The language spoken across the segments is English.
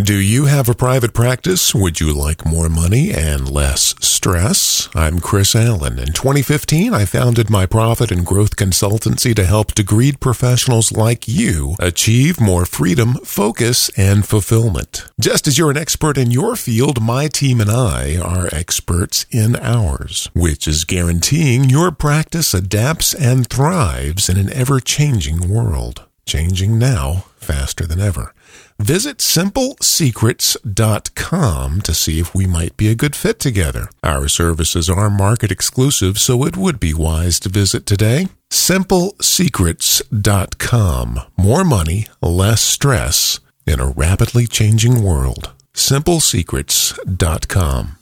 Do you have a private practice? Would you like more money and less stress? I'm Chris Allen. In 2015, I founded my profit and growth consultancy to help degreed professionals like you achieve more freedom, focus, and fulfillment. Just as you're an expert in your field, my team and I are experts in ours, which is guaranteeing your practice adapts and thrives in an ever changing world. Changing now faster than ever. Visit simplesecrets.com to see if we might be a good fit together. Our services are market exclusive, so it would be wise to visit today. Simplesecrets.com. More money, less stress in a rapidly changing world. Simplesecrets.com.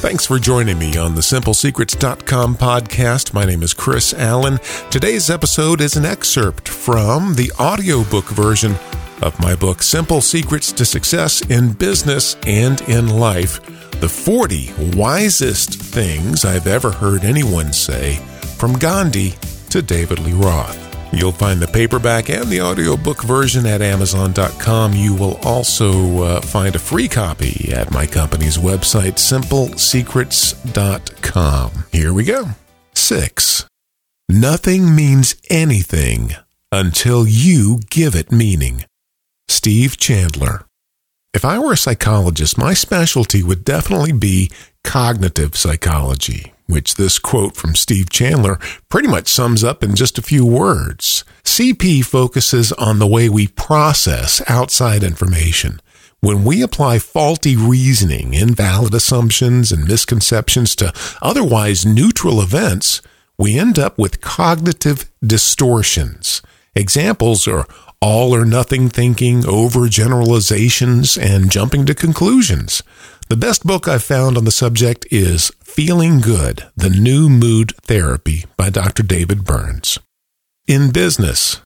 Thanks for joining me on the SimpleSecrets.com podcast. My name is Chris Allen. Today's episode is an excerpt from the audiobook version of my book, Simple Secrets to Success in Business and in Life The 40 Wisest Things I've Ever Heard Anyone Say, from Gandhi to David Lee Roth. You'll find the paperback and the audiobook version at Amazon.com. You will also uh, find a free copy at my company's website, simplesecrets.com. Here we go. Six. Nothing means anything until you give it meaning. Steve Chandler. If I were a psychologist, my specialty would definitely be cognitive psychology, which this quote from Steve Chandler pretty much sums up in just a few words. CP focuses on the way we process outside information. When we apply faulty reasoning, invalid assumptions, and misconceptions to otherwise neutral events, we end up with cognitive distortions. Examples are all or nothing thinking, overgeneralizations, and jumping to conclusions. The best book I've found on the subject is Feeling Good The New Mood Therapy by Dr. David Burns. In business,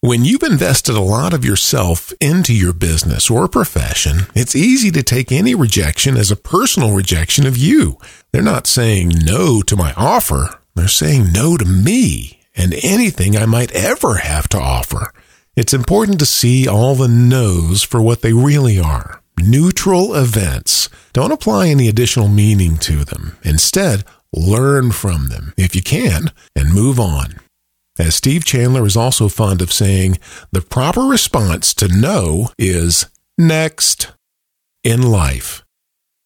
when you've invested a lot of yourself into your business or profession, it's easy to take any rejection as a personal rejection of you. They're not saying no to my offer, they're saying no to me and anything I might ever have to offer. It's important to see all the no's for what they really are neutral events. Don't apply any additional meaning to them. Instead, learn from them if you can and move on. As Steve Chandler is also fond of saying, the proper response to no is next. In life,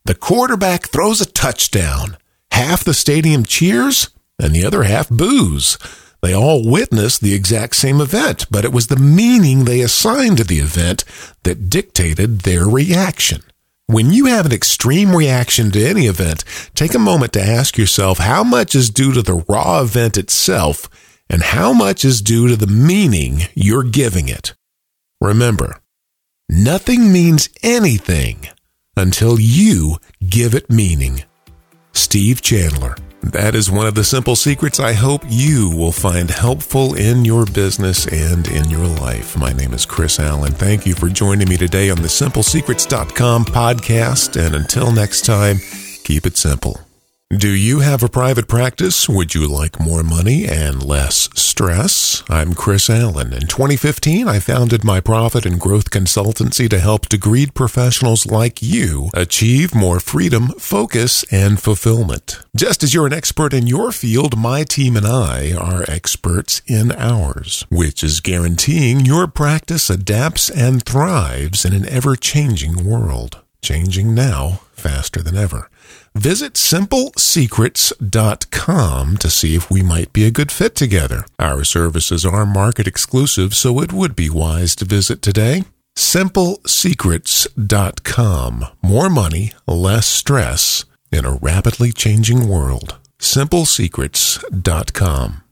the quarterback throws a touchdown. Half the stadium cheers and the other half boos. They all witnessed the exact same event, but it was the meaning they assigned to the event that dictated their reaction. When you have an extreme reaction to any event, take a moment to ask yourself how much is due to the raw event itself and how much is due to the meaning you're giving it. Remember, nothing means anything until you give it meaning. Steve Chandler. That is one of the simple secrets I hope you will find helpful in your business and in your life. My name is Chris Allen. Thank you for joining me today on the simplesecrets.com podcast. And until next time, keep it simple. Do you have a private practice? Would you like more money and less stress? I'm Chris Allen. In 2015, I founded my profit and growth consultancy to help degreed professionals like you achieve more freedom, focus, and fulfillment. Just as you're an expert in your field, my team and I are experts in ours, which is guaranteeing your practice adapts and thrives in an ever changing world. Changing now faster than ever. Visit simplesecrets.com to see if we might be a good fit together. Our services are market exclusive, so it would be wise to visit today. Simplesecrets.com. More money, less stress in a rapidly changing world. Simplesecrets.com.